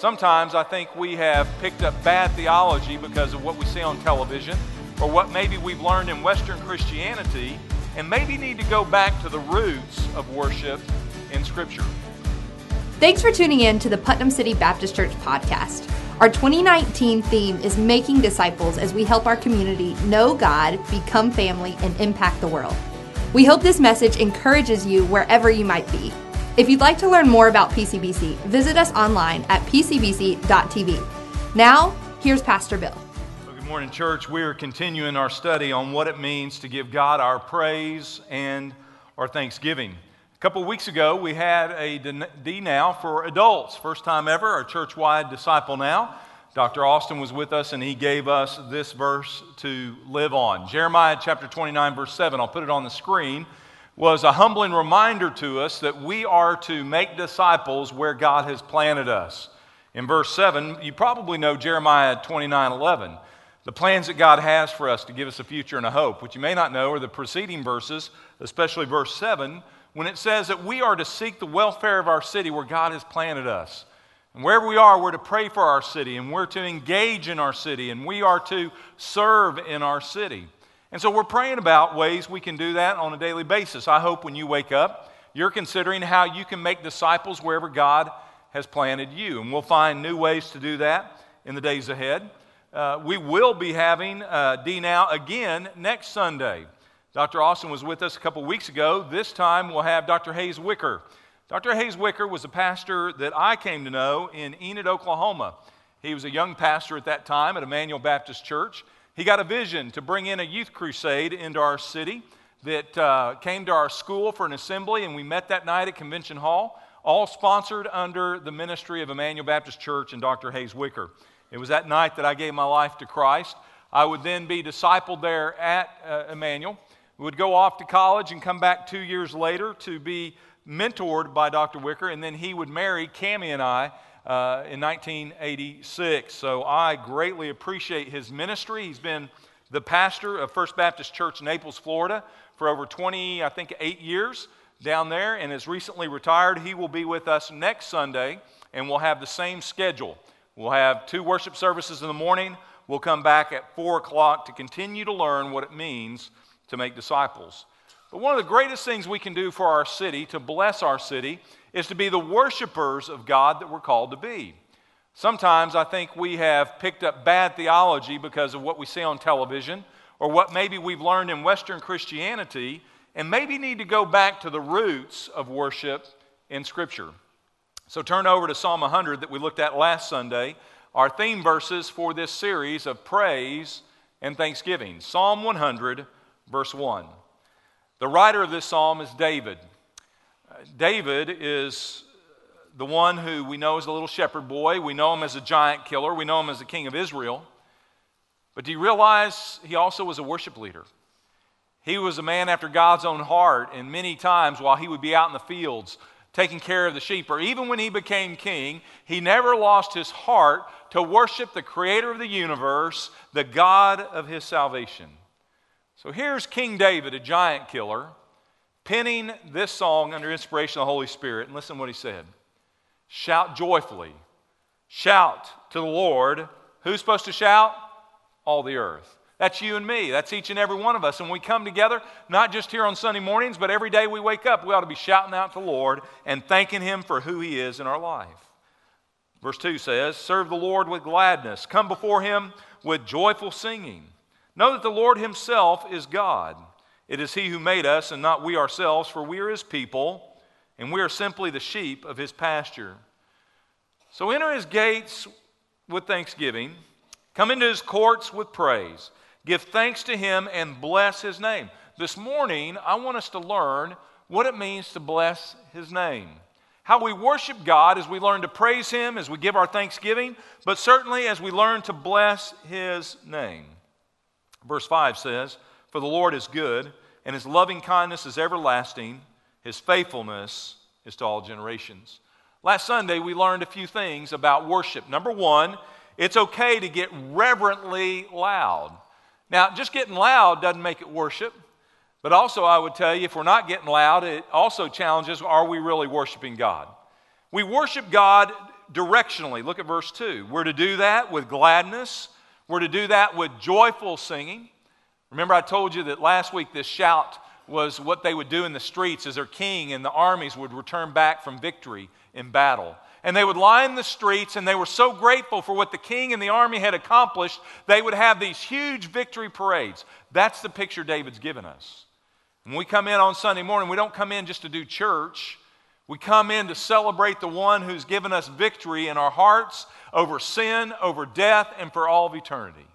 Sometimes I think we have picked up bad theology because of what we see on television or what maybe we've learned in Western Christianity and maybe need to go back to the roots of worship in Scripture. Thanks for tuning in to the Putnam City Baptist Church podcast. Our 2019 theme is Making Disciples as we help our community know God, become family, and impact the world. We hope this message encourages you wherever you might be. If you'd like to learn more about PCBC, visit us online at pcbc.tv. Now, here's Pastor Bill. Good morning, church. We're continuing our study on what it means to give God our praise and our thanksgiving. A couple weeks ago, we had a D Now for adults. First time ever, our church wide Disciple Now. Dr. Austin was with us and he gave us this verse to live on. Jeremiah chapter 29, verse 7. I'll put it on the screen was a humbling reminder to us that we are to make disciples where God has planted us. In verse 7, you probably know Jeremiah 29 11. The plans that God has for us to give us a future and a hope. What you may not know are the preceding verses, especially verse 7, when it says that we are to seek the welfare of our city where God has planted us. And wherever we are, we're to pray for our city, and we're to engage in our city, and we are to serve in our city. And so we're praying about ways we can do that on a daily basis. I hope when you wake up, you're considering how you can make disciples wherever God has planted you. And we'll find new ways to do that in the days ahead. Uh, we will be having uh, D Now again next Sunday. Dr. Austin was with us a couple weeks ago. This time we'll have Dr. Hayes Wicker. Dr. Hayes Wicker was a pastor that I came to know in Enid, Oklahoma. He was a young pastor at that time at Emmanuel Baptist Church. He got a vision to bring in a youth crusade into our city that uh, came to our school for an assembly, and we met that night at Convention Hall, all sponsored under the ministry of Emmanuel Baptist Church and Dr. Hayes Wicker. It was that night that I gave my life to Christ. I would then be discipled there at uh, Emmanuel. We would go off to college and come back two years later to be mentored by Dr. Wicker, and then he would marry Cami and I uh, in 1986. So I greatly appreciate his ministry. He's been the pastor of First Baptist Church, Naples, Florida, for over 20, I think, eight years down there, and is recently retired. He will be with us next Sunday, and we'll have the same schedule. We'll have two worship services in the morning. We'll come back at 4 o'clock to continue to learn what it means to make disciples. But one of the greatest things we can do for our city, to bless our city, is to be the worshipers of God that we're called to be. Sometimes I think we have picked up bad theology because of what we see on television or what maybe we've learned in Western Christianity and maybe need to go back to the roots of worship in Scripture. So turn over to Psalm 100 that we looked at last Sunday, our theme verses for this series of praise and thanksgiving. Psalm 100, verse 1. The writer of this psalm is David. David is the one who we know as a little shepherd boy. We know him as a giant killer. We know him as the king of Israel. But do you realize he also was a worship leader? He was a man after God's own heart, and many times while he would be out in the fields taking care of the sheep, or even when he became king, he never lost his heart to worship the creator of the universe, the God of his salvation. So here's King David, a giant killer, penning this song under inspiration of the Holy Spirit. And listen to what he said Shout joyfully, shout to the Lord. Who's supposed to shout? All the earth. That's you and me. That's each and every one of us. And we come together, not just here on Sunday mornings, but every day we wake up, we ought to be shouting out to the Lord and thanking Him for who He is in our life. Verse 2 says, Serve the Lord with gladness, come before Him with joyful singing. Know that the Lord Himself is God. It is He who made us and not we ourselves, for we are His people, and we are simply the sheep of His pasture. So enter His gates with thanksgiving, come into His courts with praise. Give thanks to Him and bless His name. This morning, I want us to learn what it means to bless His name. How we worship God as we learn to praise Him, as we give our thanksgiving, but certainly as we learn to bless His name. Verse 5 says, For the Lord is good, and his loving kindness is everlasting, his faithfulness is to all generations. Last Sunday, we learned a few things about worship. Number one, it's okay to get reverently loud. Now, just getting loud doesn't make it worship, but also I would tell you if we're not getting loud, it also challenges are we really worshiping God? We worship God directionally. Look at verse 2. We're to do that with gladness, we're to do that with joyful singing. Remember, I told you that last week this shout was what they would do in the streets as their king and the armies would return back from victory in battle. And they would line the streets, and they were so grateful for what the king and the army had accomplished, they would have these huge victory parades. That's the picture David's given us. When we come in on Sunday morning, we don't come in just to do church. We come in to celebrate the one who's given us victory in our hearts over sin, over death, and for all of eternity.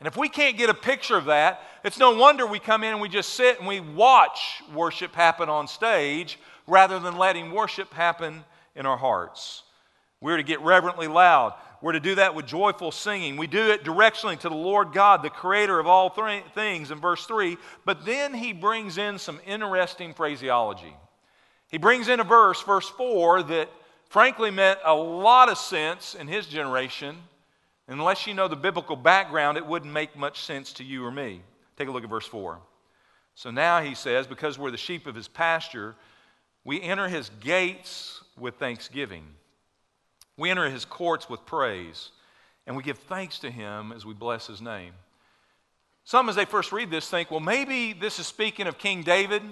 And if we can't get a picture of that, it's no wonder we come in and we just sit and we watch worship happen on stage rather than letting worship happen in our hearts. We're to get reverently loud. We're to do that with joyful singing. We do it directionally to the Lord God, the creator of all th- things, in verse 3. But then he brings in some interesting phraseology. He brings in a verse, verse 4, that frankly meant a lot of sense in his generation Unless you know the biblical background, it wouldn't make much sense to you or me. Take a look at verse 4. So now he says, because we're the sheep of his pasture, we enter his gates with thanksgiving. We enter his courts with praise, and we give thanks to him as we bless his name. Some, as they first read this, think, well, maybe this is speaking of King David.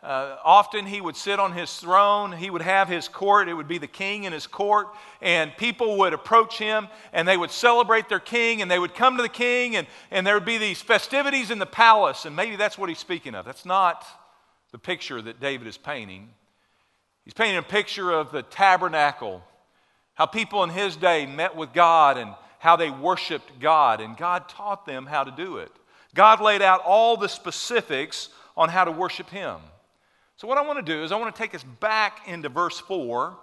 Uh, often he would sit on his throne, he would have his court, it would be the king in his court, and people would approach him and they would celebrate their king and they would come to the king and, and there would be these festivities in the palace, and maybe that's what he's speaking of. That's not the picture that David is painting. He's painting a picture of the tabernacle, how people in his day met with God and how they worshiped God, and God taught them how to do it. God laid out all the specifics on how to worship him. So, what I want to do is, I want to take us back into verse 4.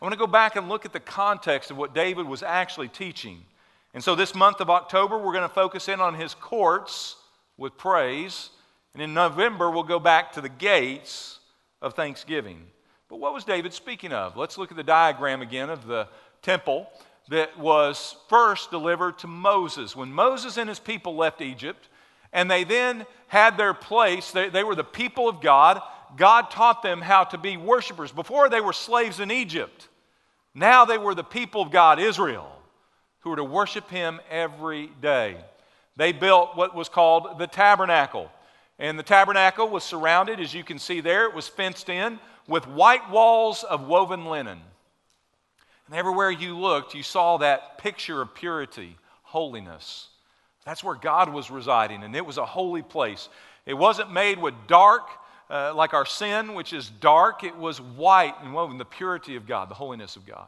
I want to go back and look at the context of what David was actually teaching. And so, this month of October, we're going to focus in on his courts with praise. And in November, we'll go back to the gates of thanksgiving. But what was David speaking of? Let's look at the diagram again of the temple that was first delivered to Moses. When Moses and his people left Egypt, and they then had their place, they, they were the people of God. God taught them how to be worshipers. Before they were slaves in Egypt. Now they were the people of God, Israel, who were to worship Him every day. They built what was called the tabernacle. And the tabernacle was surrounded, as you can see there, it was fenced in with white walls of woven linen. And everywhere you looked, you saw that picture of purity, holiness. That's where God was residing, and it was a holy place. It wasn't made with dark, uh, like our sin, which is dark, it was white and woven, the purity of God, the holiness of God.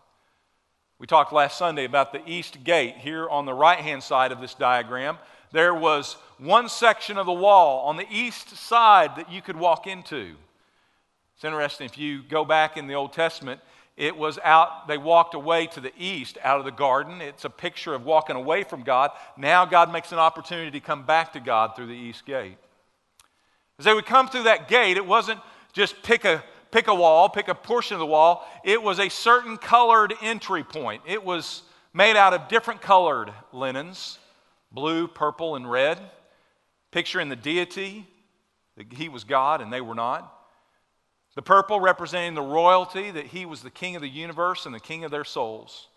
We talked last Sunday about the east gate here on the right hand side of this diagram. There was one section of the wall on the east side that you could walk into. It's interesting, if you go back in the Old Testament, it was out, they walked away to the east out of the garden. It's a picture of walking away from God. Now God makes an opportunity to come back to God through the east gate. As they would come through that gate, it wasn't just pick a, pick a wall, pick a portion of the wall. It was a certain colored entry point. It was made out of different colored linens blue, purple, and red, picturing the deity, that he was God and they were not. The purple representing the royalty, that he was the king of the universe and the king of their souls.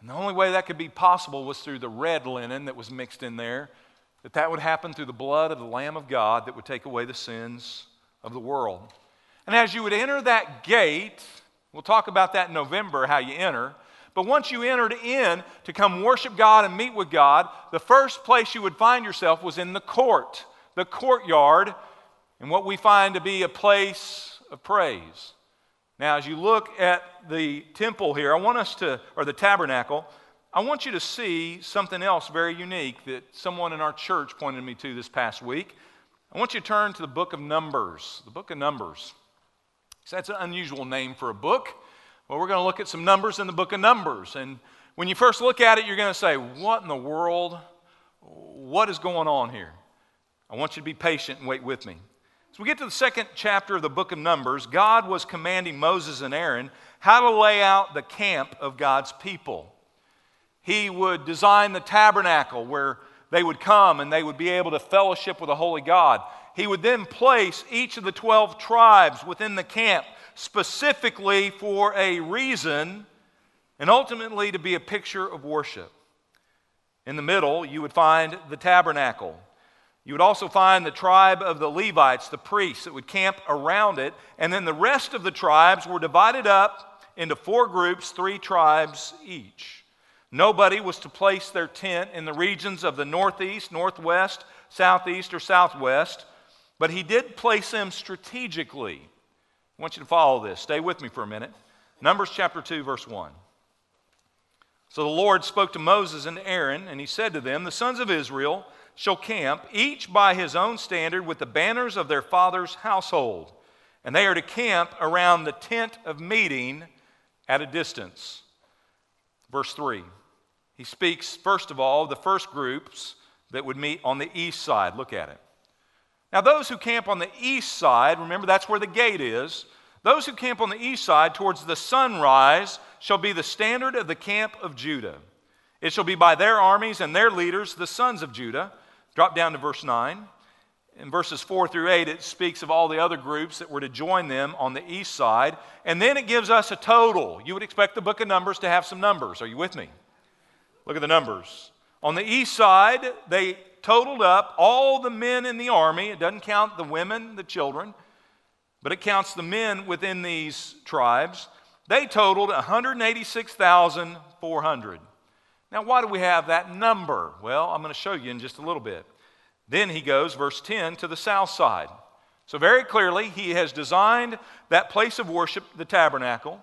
And the only way that could be possible was through the red linen that was mixed in there that that would happen through the blood of the Lamb of God that would take away the sins of the world. And as you would enter that gate, we'll talk about that in November, how you enter. But once you entered in to come worship God and meet with God, the first place you would find yourself was in the court, the courtyard, and what we find to be a place of praise. Now, as you look at the temple here, I want us to, or the tabernacle, I want you to see something else very unique that someone in our church pointed me to this past week. I want you to turn to the book of Numbers. The book of Numbers. So that's an unusual name for a book. Well, we're going to look at some numbers in the book of Numbers. And when you first look at it, you're going to say, What in the world? What is going on here? I want you to be patient and wait with me. As we get to the second chapter of the book of Numbers, God was commanding Moses and Aaron how to lay out the camp of God's people he would design the tabernacle where they would come and they would be able to fellowship with the Holy God. He would then place each of the 12 tribes within the camp specifically for a reason, and ultimately to be a picture of worship. In the middle, you would find the tabernacle. You would also find the tribe of the Levites, the priests that would camp around it, and then the rest of the tribes were divided up into four groups, three tribes each. Nobody was to place their tent in the regions of the northeast, northwest, southeast, or southwest, but he did place them strategically. I want you to follow this. Stay with me for a minute. Numbers chapter 2, verse 1. So the Lord spoke to Moses and Aaron, and he said to them, The sons of Israel shall camp, each by his own standard, with the banners of their father's household. And they are to camp around the tent of meeting at a distance. Verse 3. He speaks, first of all, the first groups that would meet on the east side. Look at it. Now, those who camp on the east side, remember that's where the gate is, those who camp on the east side towards the sunrise shall be the standard of the camp of Judah. It shall be by their armies and their leaders, the sons of Judah. Drop down to verse 9. In verses 4 through 8, it speaks of all the other groups that were to join them on the east side. And then it gives us a total. You would expect the book of Numbers to have some numbers. Are you with me? Look at the numbers. On the east side, they totaled up all the men in the army. It doesn't count the women, the children, but it counts the men within these tribes. They totaled 186,400. Now, why do we have that number? Well, I'm going to show you in just a little bit. Then he goes, verse 10, to the south side. So, very clearly, he has designed that place of worship, the tabernacle.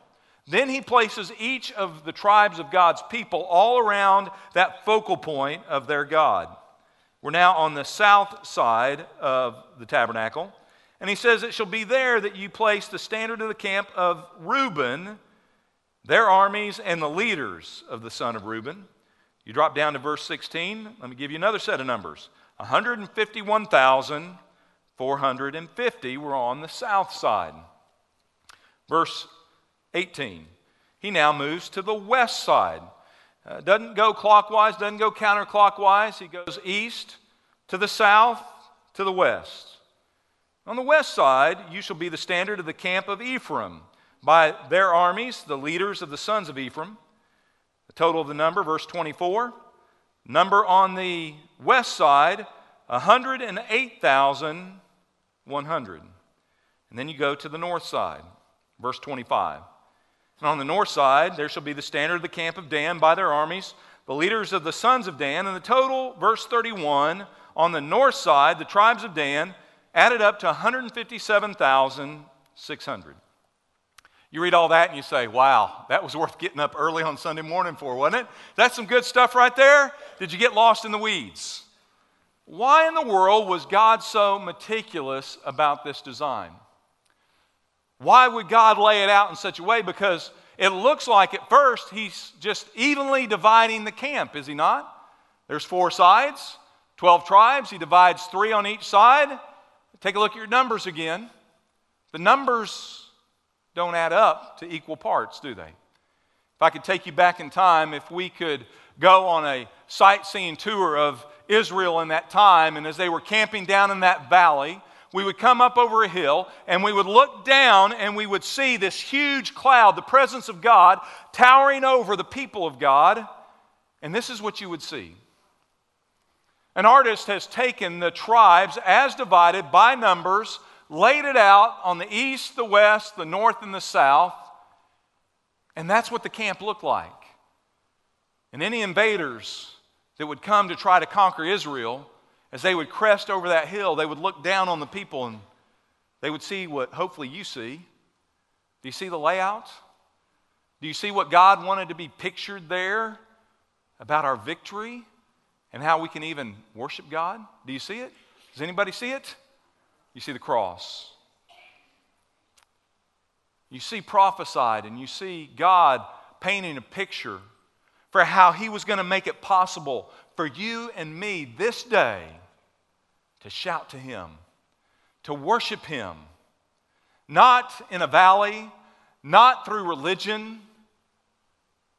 Then he places each of the tribes of God's people all around that focal point of their God. We're now on the south side of the tabernacle. And he says, It shall be there that you place the standard of the camp of Reuben, their armies, and the leaders of the son of Reuben. You drop down to verse 16. Let me give you another set of numbers 151,450 were on the south side. Verse 18. He now moves to the west side. Uh, doesn't go clockwise, doesn't go counterclockwise. He goes east to the south to the west. On the west side, you shall be the standard of the camp of Ephraim by their armies, the leaders of the sons of Ephraim. The total of the number, verse 24. Number on the west side, 108,100. And then you go to the north side, verse 25. And on the north side, there shall be the standard of the camp of Dan by their armies, the leaders of the sons of Dan. And the total, verse 31, on the north side, the tribes of Dan, added up to 157,600. You read all that and you say, wow, that was worth getting up early on Sunday morning for, wasn't it? That's some good stuff right there. Did you get lost in the weeds? Why in the world was God so meticulous about this design? Why would God lay it out in such a way? Because it looks like at first he's just evenly dividing the camp, is he not? There's four sides, 12 tribes. He divides three on each side. Take a look at your numbers again. The numbers don't add up to equal parts, do they? If I could take you back in time, if we could go on a sightseeing tour of Israel in that time, and as they were camping down in that valley, we would come up over a hill and we would look down and we would see this huge cloud, the presence of God, towering over the people of God. And this is what you would see. An artist has taken the tribes as divided by numbers, laid it out on the east, the west, the north, and the south. And that's what the camp looked like. And any invaders that would come to try to conquer Israel as they would crest over that hill, they would look down on the people and they would see what hopefully you see. Do you see the layout? Do you see what God wanted to be pictured there about our victory and how we can even worship God? Do you see it? Does anybody see it? You see the cross. You see prophesied and you see God painting a picture for how He was going to make it possible for you and me this day to shout to Him, to worship Him, not in a valley, not through religion,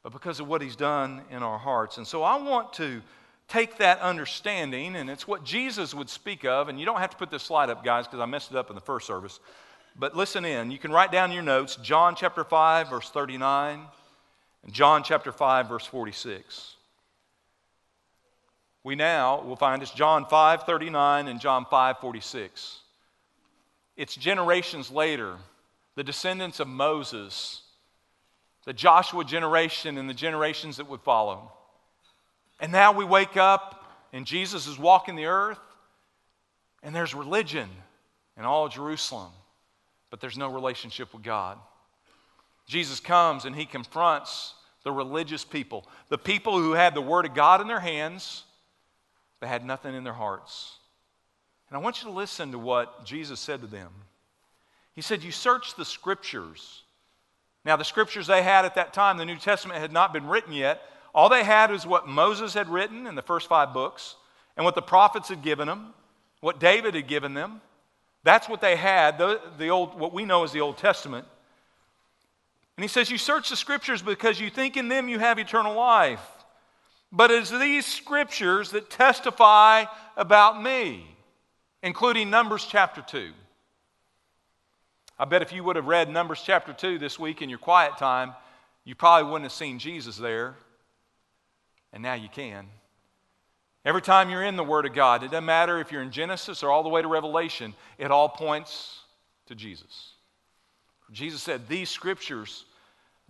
but because of what He's done in our hearts. And so I want to take that understanding, and it's what Jesus would speak of. And you don't have to put this slide up, guys, because I messed it up in the first service. But listen in. You can write down your notes John chapter 5, verse 39. and John chapter 5, verse 46. We now will find it's John 5:39 and John 5:46. It's generations later, the descendants of Moses, the Joshua generation, and the generations that would follow. And now we wake up, and Jesus is walking the earth, and there's religion in all Jerusalem, but there's no relationship with God. Jesus comes and he confronts the religious people, the people who had the Word of God in their hands, but had nothing in their hearts. And I want you to listen to what Jesus said to them. He said, You search the scriptures. Now, the scriptures they had at that time, the New Testament had not been written yet. All they had was what Moses had written in the first five books and what the prophets had given them, what David had given them. That's what they had, the, the old, what we know as the Old Testament. And he says, You search the scriptures because you think in them you have eternal life. But it's these scriptures that testify about me, including Numbers chapter 2. I bet if you would have read Numbers chapter 2 this week in your quiet time, you probably wouldn't have seen Jesus there. And now you can. Every time you're in the Word of God, it doesn't matter if you're in Genesis or all the way to Revelation, it all points to Jesus. Jesus said, These scriptures,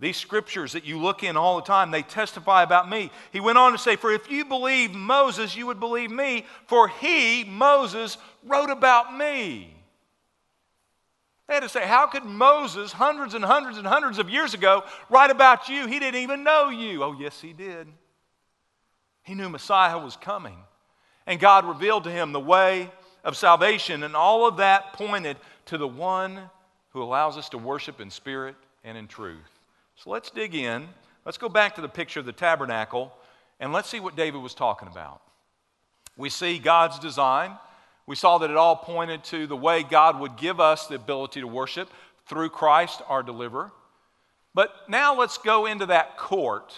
these scriptures that you look in all the time, they testify about me. He went on to say, For if you believe Moses, you would believe me, for he, Moses, wrote about me. They had to say, How could Moses, hundreds and hundreds and hundreds of years ago, write about you? He didn't even know you. Oh, yes, he did. He knew Messiah was coming. And God revealed to him the way of salvation, and all of that pointed to the one who allows us to worship in spirit and in truth. So let's dig in. Let's go back to the picture of the tabernacle, and let's see what David was talking about. We see God's design. We saw that it all pointed to the way God would give us the ability to worship through Christ, our deliverer. But now let's go into that court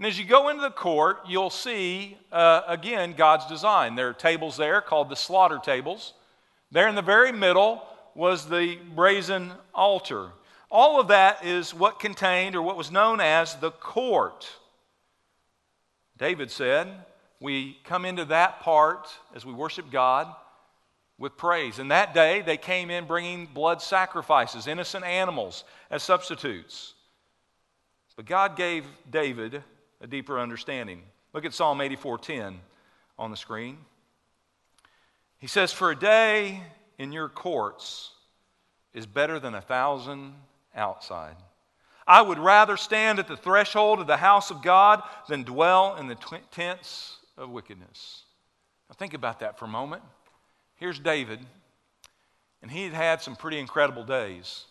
and as you go into the court, you'll see, uh, again, God's design. There are tables there called the slaughter tables. There in the very middle was the brazen altar. All of that is what contained or what was known as the court. David said, We come into that part as we worship God with praise. And that day they came in bringing blood sacrifices, innocent animals as substitutes. But God gave David a deeper understanding. Look at Psalm 84:10 on the screen. He says, "For a day in your courts is better than a thousand outside. I would rather stand at the threshold of the house of God than dwell in the tents of wickedness." Now think about that for a moment. Here's David, and he had had some pretty incredible days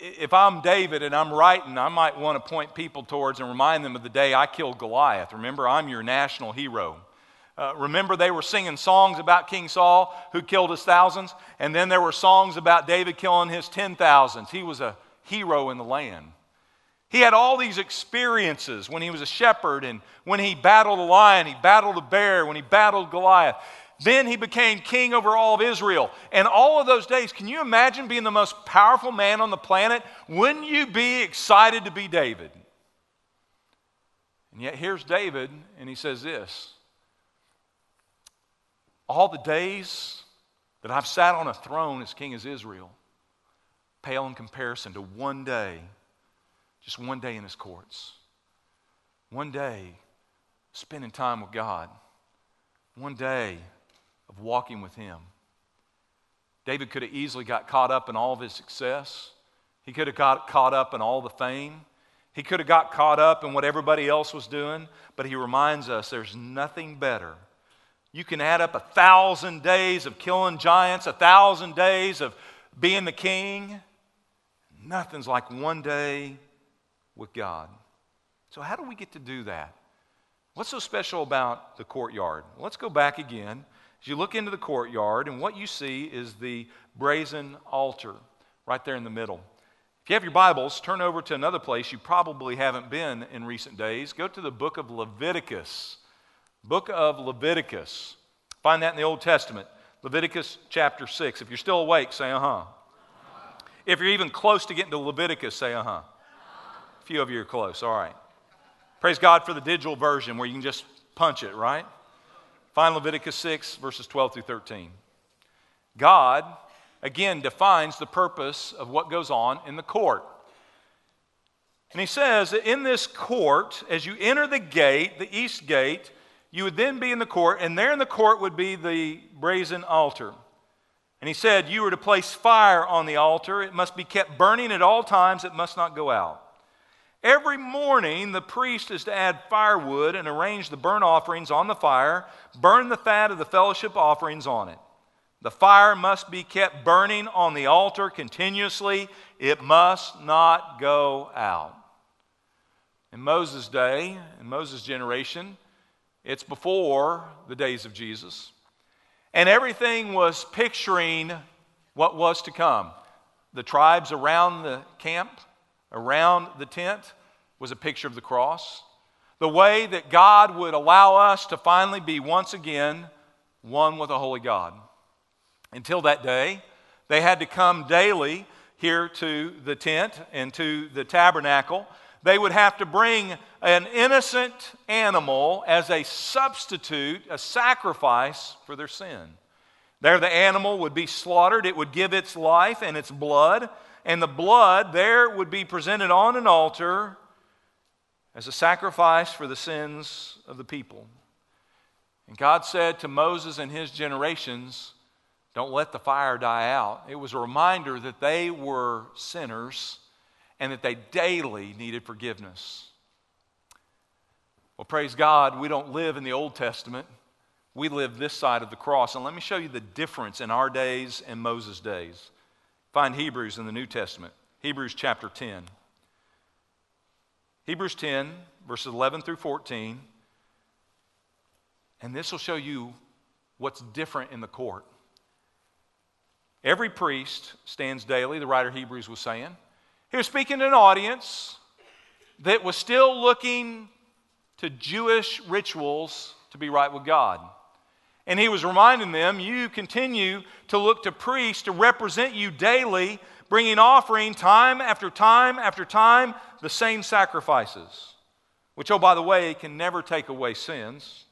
if I'm David and I'm writing, I might want to point people towards and remind them of the day I killed Goliath. Remember, I'm your national hero. Uh, remember, they were singing songs about King Saul, who killed his thousands, and then there were songs about David killing his ten thousands. He was a hero in the land. He had all these experiences when he was a shepherd and when he battled a lion, he battled a bear, when he battled Goliath. Then he became king over all of Israel. And all of those days, can you imagine being the most powerful man on the planet? Wouldn't you be excited to be David? And yet, here's David, and he says this All the days that I've sat on a throne as king of Israel pale in comparison to one day, just one day in his courts. One day spending time with God. One day of walking with Him. David could have easily got caught up in all of his success. He could have got caught up in all the fame. He could have got caught up in what everybody else was doing, but he reminds us there's nothing better. You can add up a thousand days of killing giants, a thousand days of being the king. Nothing's like one day with God. So, how do we get to do that? What's so special about the courtyard? Let's go back again as you look into the courtyard, and what you see is the brazen altar right there in the middle. If you have your Bibles, turn over to another place you probably haven't been in recent days. Go to the book of Leviticus. Book of Leviticus. Find that in the Old Testament. Leviticus chapter 6. If you're still awake, say uh huh. If you're even close to getting to Leviticus, say uh huh. A few of you are close. All right. Praise God for the digital version where you can just punch it, right? Find Leviticus 6, verses 12 through 13. God, again, defines the purpose of what goes on in the court. And he says that in this court, as you enter the gate, the east gate, you would then be in the court, and there in the court would be the brazen altar. And he said, You were to place fire on the altar. It must be kept burning at all times, it must not go out. Every morning, the priest is to add firewood and arrange the burnt offerings on the fire, burn the fat of the fellowship offerings on it. The fire must be kept burning on the altar continuously, it must not go out. In Moses' day, in Moses' generation, it's before the days of Jesus. And everything was picturing what was to come. The tribes around the camp around the tent was a picture of the cross. The way that God would allow us to finally be once again one with a holy God. Until that day, they had to come daily here to the tent and to the tabernacle. They would have to bring an innocent animal as a substitute, a sacrifice for their sin. There, the animal would be slaughtered, it would give its life and its blood and the blood there would be presented on an altar as a sacrifice for the sins of the people. And God said to Moses and his generations, Don't let the fire die out. It was a reminder that they were sinners and that they daily needed forgiveness. Well, praise God, we don't live in the Old Testament. We live this side of the cross. And let me show you the difference in our days and Moses' days. Find Hebrews in the New Testament, Hebrews chapter 10. Hebrews 10, verses 11 through 14. And this will show you what's different in the court. Every priest stands daily, the writer Hebrews was saying. He was speaking to an audience that was still looking to Jewish rituals to be right with God. And he was reminding them, you continue to look to priests to represent you daily, bringing offering time after time after time, the same sacrifices, which, oh, by the way, can never take away sins.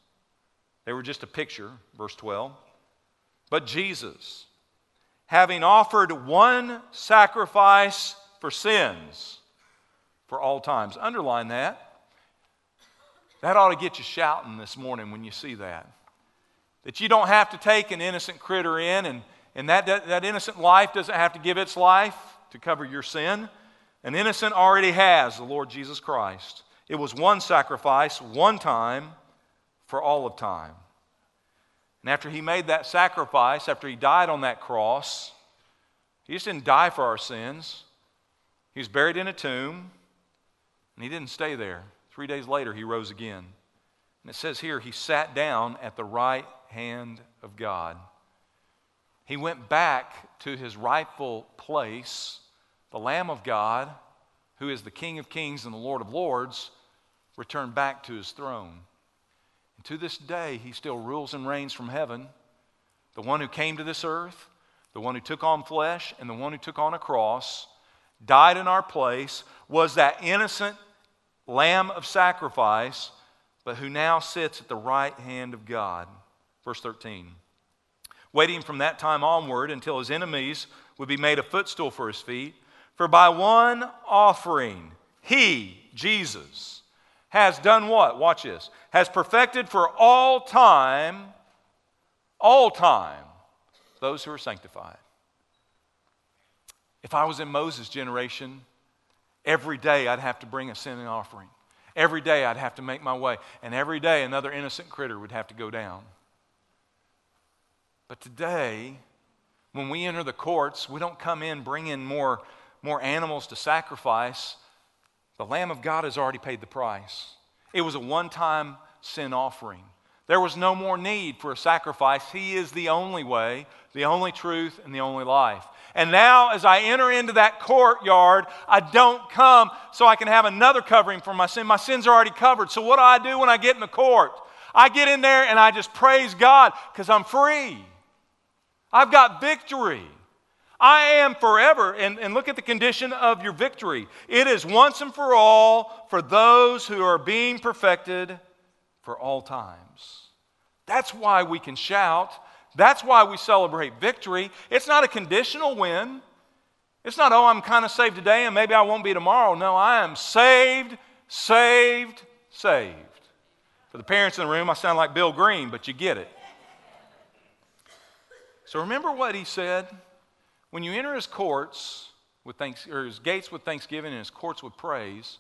They were just a picture, verse 12. But Jesus, having offered one sacrifice for sins for all times, underline that. That ought to get you shouting this morning when you see that. That you don't have to take an innocent critter in, and, and that, that, that innocent life doesn't have to give its life to cover your sin. An innocent already has the Lord Jesus Christ. It was one sacrifice, one time, for all of time. And after he made that sacrifice, after he died on that cross, he just didn't die for our sins. He was buried in a tomb, and he didn't stay there. Three days later, he rose again. And it says here, he sat down at the right hand of God. He went back to his rightful place. The Lamb of God, who is the King of kings and the Lord of lords, returned back to his throne. And to this day, he still rules and reigns from heaven. The one who came to this earth, the one who took on flesh, and the one who took on a cross, died in our place, was that innocent lamb of sacrifice, but who now sits at the right hand of God. Verse 13. Waiting from that time onward until his enemies would be made a footstool for his feet. For by one offering, he, Jesus, has done what? Watch this. Has perfected for all time, all time, those who are sanctified. If I was in Moses' generation, every day I'd have to bring a sin offering. Every day I'd have to make my way. And every day another innocent critter would have to go down. But today, when we enter the courts, we don't come in bringing more, more animals to sacrifice. The Lamb of God has already paid the price. It was a one time sin offering. There was no more need for a sacrifice. He is the only way, the only truth, and the only life. And now, as I enter into that courtyard, I don't come so I can have another covering for my sin. My sins are already covered. So, what do I do when I get in the court? I get in there and I just praise God because I'm free. I've got victory. I am forever. And, and look at the condition of your victory. It is once and for all for those who are being perfected for all times. That's why we can shout. That's why we celebrate victory. It's not a conditional win. It's not, oh, I'm kind of saved today and maybe I won't be tomorrow. No, I am saved, saved, saved. For the parents in the room, I sound like Bill Green, but you get it. So remember what he said? When you enter his courts with thanks, or his gates with thanksgiving and his courts with praise,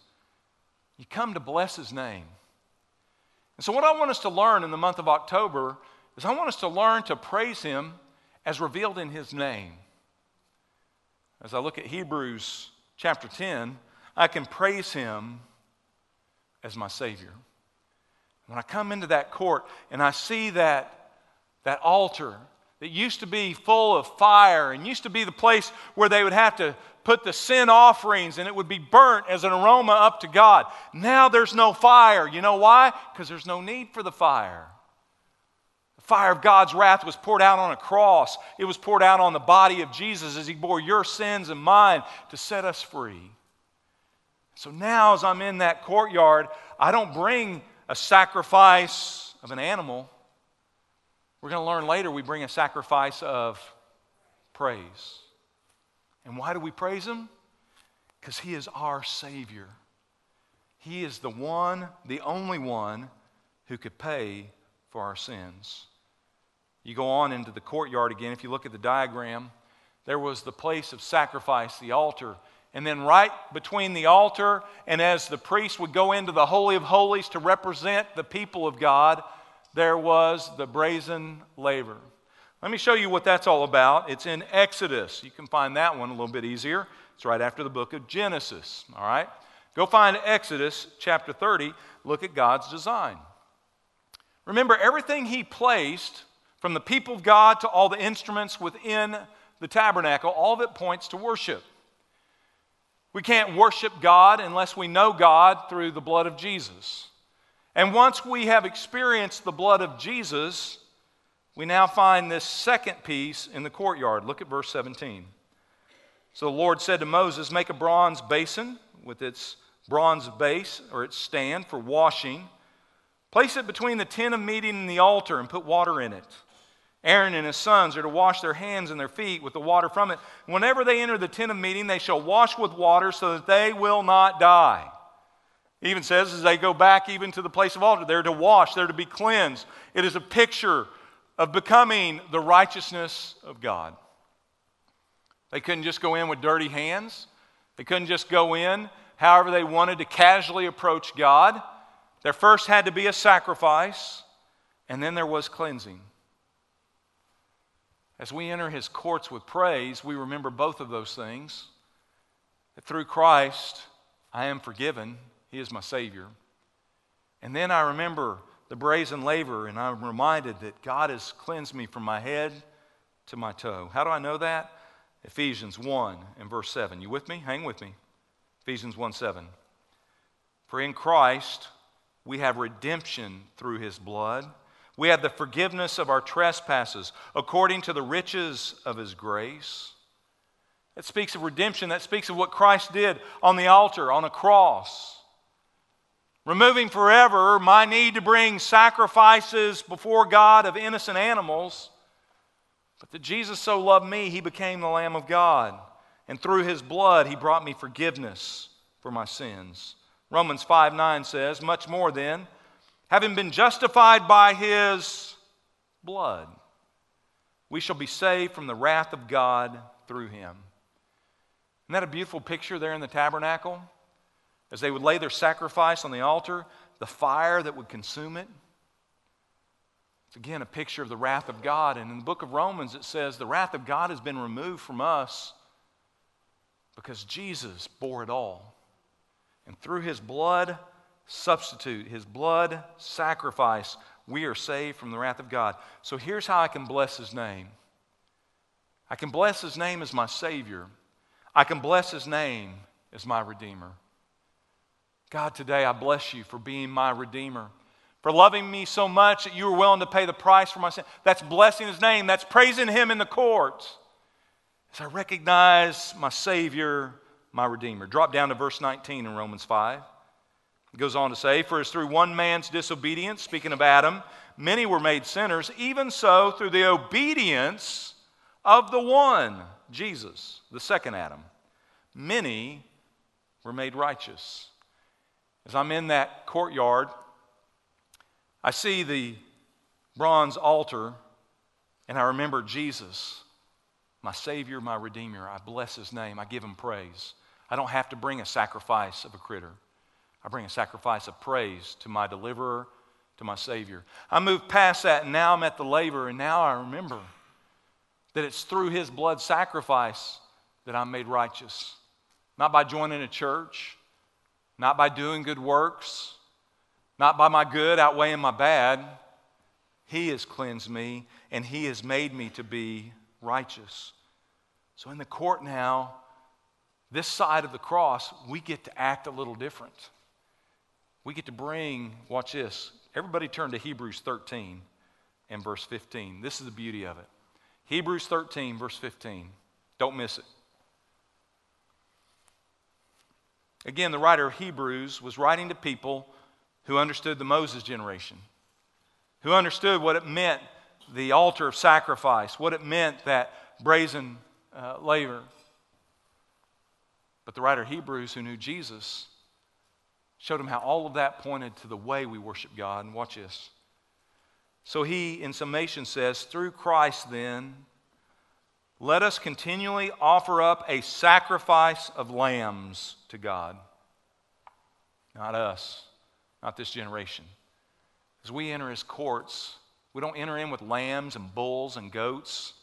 you come to bless his name. And so, what I want us to learn in the month of October is I want us to learn to praise him as revealed in his name. As I look at Hebrews chapter 10, I can praise him as my Savior. When I come into that court and I see that, that altar that used to be full of fire and used to be the place where they would have to put the sin offerings and it would be burnt as an aroma up to God. Now there's no fire. You know why? Because there's no need for the fire. The fire of God's wrath was poured out on a cross, it was poured out on the body of Jesus as He bore your sins and mine to set us free. So now, as I'm in that courtyard, I don't bring a sacrifice of an animal. We're going to learn later we bring a sacrifice of praise. And why do we praise Him? Because He is our Savior. He is the one, the only one who could pay for our sins. You go on into the courtyard again. If you look at the diagram, there was the place of sacrifice, the altar. And then, right between the altar and as the priest would go into the Holy of Holies to represent the people of God, there was the brazen laver. Let me show you what that's all about. It's in Exodus. You can find that one a little bit easier. It's right after the book of Genesis. All right? Go find Exodus chapter 30. Look at God's design. Remember, everything He placed, from the people of God to all the instruments within the tabernacle, all of it points to worship. We can't worship God unless we know God through the blood of Jesus. And once we have experienced the blood of Jesus, we now find this second piece in the courtyard. Look at verse 17. So the Lord said to Moses, Make a bronze basin with its bronze base or its stand for washing. Place it between the tent of meeting and the altar and put water in it. Aaron and his sons are to wash their hands and their feet with the water from it. Whenever they enter the tent of meeting, they shall wash with water so that they will not die even says as they go back even to the place of altar, they're to wash, they're to be cleansed. It is a picture of becoming the righteousness of God. They couldn't just go in with dirty hands. They couldn't just go in however they wanted to casually approach God. There first had to be a sacrifice, and then there was cleansing. As we enter his courts with praise, we remember both of those things. That through Christ, I am forgiven he is my Savior. And then I remember the brazen laver, and I'm reminded that God has cleansed me from my head to my toe. How do I know that? Ephesians 1 and verse 7. You with me? Hang with me. Ephesians 1 7. For in Christ we have redemption through his blood. We have the forgiveness of our trespasses according to the riches of his grace. That speaks of redemption. That speaks of what Christ did on the altar, on a cross removing forever my need to bring sacrifices before God of innocent animals, but that Jesus so loved me, he became the Lamb of God. And through his blood, he brought me forgiveness for my sins. Romans 5 9 says, Much more then, having been justified by his blood, we shall be saved from the wrath of God through him. Isn't that a beautiful picture there in the tabernacle? As they would lay their sacrifice on the altar, the fire that would consume it. It's again a picture of the wrath of God. And in the book of Romans, it says the wrath of God has been removed from us because Jesus bore it all. And through his blood substitute, his blood sacrifice, we are saved from the wrath of God. So here's how I can bless his name I can bless his name as my Savior, I can bless his name as my Redeemer. God, today I bless you for being my Redeemer, for loving me so much that you were willing to pay the price for my sin. That's blessing His name, that's praising Him in the courts. as I recognize my Savior, my Redeemer. Drop down to verse 19 in Romans 5. It goes on to say, For as through one man's disobedience, speaking of Adam, many were made sinners, even so through the obedience of the one, Jesus, the second Adam, many were made righteous. As I'm in that courtyard, I see the bronze altar, and I remember Jesus, my Savior, my Redeemer. I bless His name, I give Him praise. I don't have to bring a sacrifice of a critter. I bring a sacrifice of praise to my deliverer, to my Savior. I move past that, and now I'm at the laver, and now I remember that it's through His blood sacrifice that I'm made righteous. Not by joining a church, not by doing good works, not by my good outweighing my bad. He has cleansed me, and He has made me to be righteous. So in the court now, this side of the cross, we get to act a little different. We get to bring, watch this. Everybody turn to Hebrews 13 and verse 15. This is the beauty of it. Hebrews 13, verse 15. Don't miss it. Again, the writer of Hebrews was writing to people who understood the Moses generation, who understood what it meant the altar of sacrifice, what it meant that brazen uh, laver. But the writer of Hebrews, who knew Jesus, showed him how all of that pointed to the way we worship God. And watch this. So he, in summation, says, Through Christ, then, let us continually offer up a sacrifice of lambs to God. Not us, not this generation. As we enter his courts, we don't enter in with lambs and bulls and goats.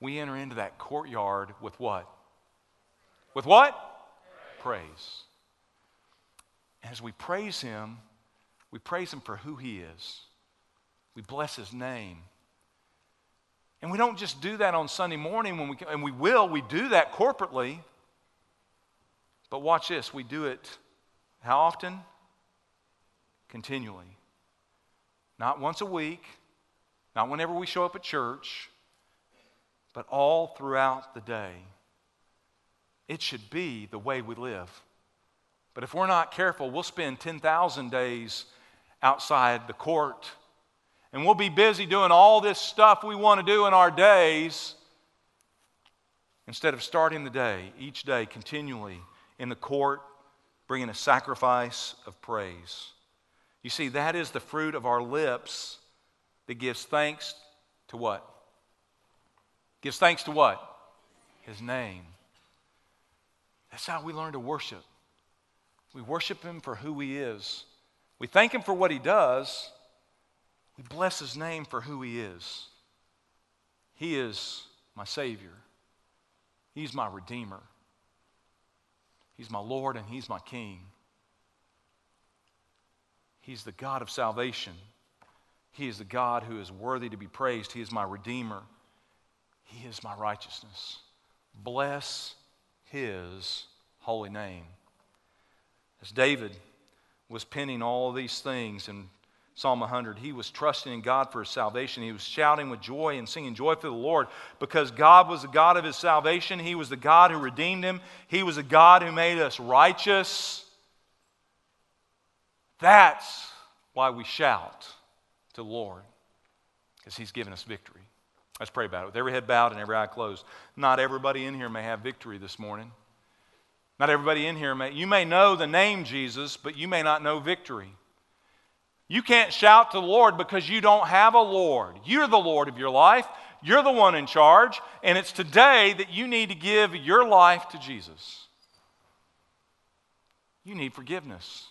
We enter into that courtyard with what? With what? Praise. And As we praise Him, we praise Him for who He is. We bless His name. And we don't just do that on Sunday morning when we and we will, we do that corporately. But watch this, we do it how often? Continually. Not once a week, not whenever we show up at church, but all throughout the day. It should be the way we live. But if we're not careful, we'll spend 10,000 days outside the court. And we'll be busy doing all this stuff we want to do in our days instead of starting the day, each day, continually in the court, bringing a sacrifice of praise. You see, that is the fruit of our lips that gives thanks to what? Gives thanks to what? His name. That's how we learn to worship. We worship Him for who He is. We thank Him for what He does. We bless His name for who He is. He is my Savior, He's my Redeemer, He's my Lord, and He's my King. He's the God of salvation. He is the God who is worthy to be praised. He is my Redeemer. He is my righteousness. Bless his holy name. As David was penning all these things in Psalm 100, he was trusting in God for his salvation. He was shouting with joy and singing joy for the Lord because God was the God of his salvation. He was the God who redeemed him, He was the God who made us righteous. That's why we shout to the Lord because He's given us victory. Let's pray about it. With every head bowed and every eye closed. Not everybody in here may have victory this morning. Not everybody in here may, you may know the name Jesus, but you may not know victory. You can't shout to the Lord because you don't have a Lord. You're the Lord of your life, you're the one in charge, and it's today that you need to give your life to Jesus. You need forgiveness.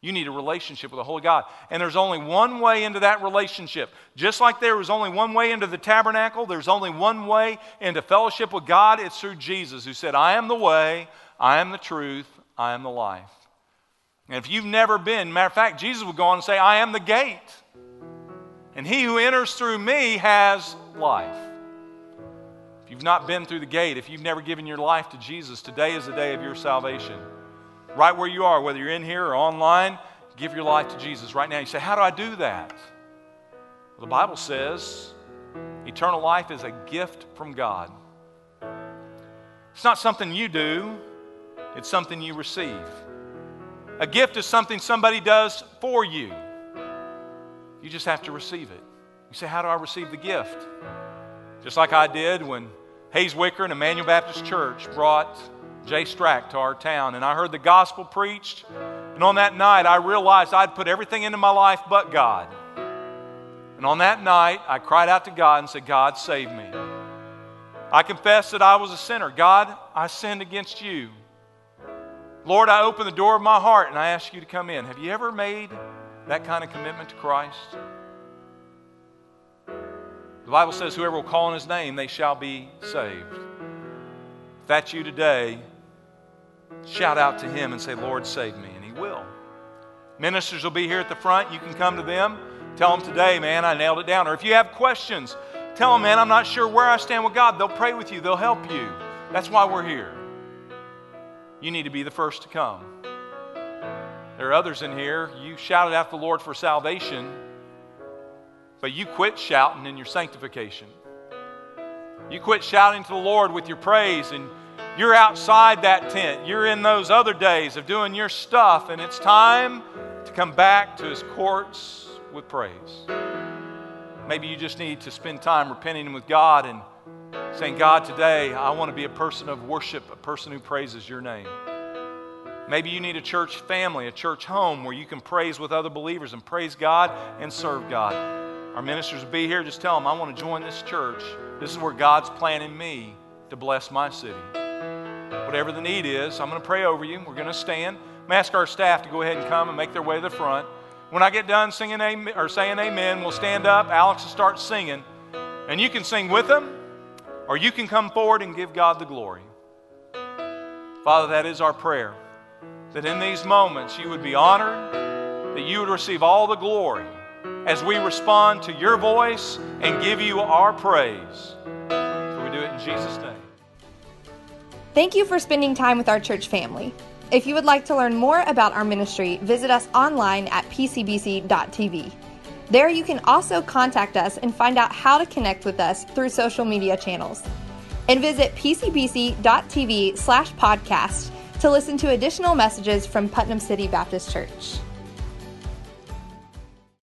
You need a relationship with the Holy God. And there's only one way into that relationship. Just like there was only one way into the tabernacle, there's only one way into fellowship with God. It's through Jesus, who said, I am the way, I am the truth, I am the life. And if you've never been, matter of fact, Jesus would go on and say, I am the gate. And he who enters through me has life. If you've not been through the gate, if you've never given your life to Jesus, today is the day of your salvation right where you are, whether you're in here or online, give your life to Jesus right now. You say, How do I do that? Well, the Bible says eternal life is a gift from God. It's not something you do, it's something you receive. A gift is something somebody does for you. You just have to receive it. You say, How do I receive the gift? Just like I did when Hayes Wicker and Emmanuel Baptist Church brought Jay Strack to our town, and I heard the gospel preached. And on that night, I realized I'd put everything into my life but God. And on that night, I cried out to God and said, God, save me. I confessed that I was a sinner. God, I sinned against you. Lord, I open the door of my heart and I ask you to come in. Have you ever made that kind of commitment to Christ? The Bible says, Whoever will call on his name, they shall be saved. If that's you today, shout out to him and say, Lord, save me. And he will. Ministers will be here at the front. You can come to them. Tell them today, man, I nailed it down. Or if you have questions, tell them, man, I'm not sure where I stand with God. They'll pray with you, they'll help you. That's why we're here. You need to be the first to come. There are others in here, you shouted out the Lord for salvation, but you quit shouting in your sanctification. You quit shouting to the Lord with your praise, and you're outside that tent. You're in those other days of doing your stuff, and it's time to come back to His courts with praise. Maybe you just need to spend time repenting with God and saying, God, today I want to be a person of worship, a person who praises your name. Maybe you need a church family, a church home where you can praise with other believers and praise God and serve God. Our ministers will be here. Just tell them, I want to join this church. This is where God's planning me to bless my city. Whatever the need is, I'm going to pray over you. We're going to stand. I'm ask our staff to go ahead and come and make their way to the front. When I get done singing amen, or saying amen, we'll stand up. Alex will start singing. And you can sing with them, or you can come forward and give God the glory. Father, that is our prayer. That in these moments you would be honored, that you would receive all the glory as we respond to your voice and give you our praise. We do it in Jesus' name. Thank you for spending time with our church family. If you would like to learn more about our ministry, visit us online at pcbc.tv. There you can also contact us and find out how to connect with us through social media channels. And visit pcbc.tv slash podcast to listen to additional messages from Putnam City Baptist Church.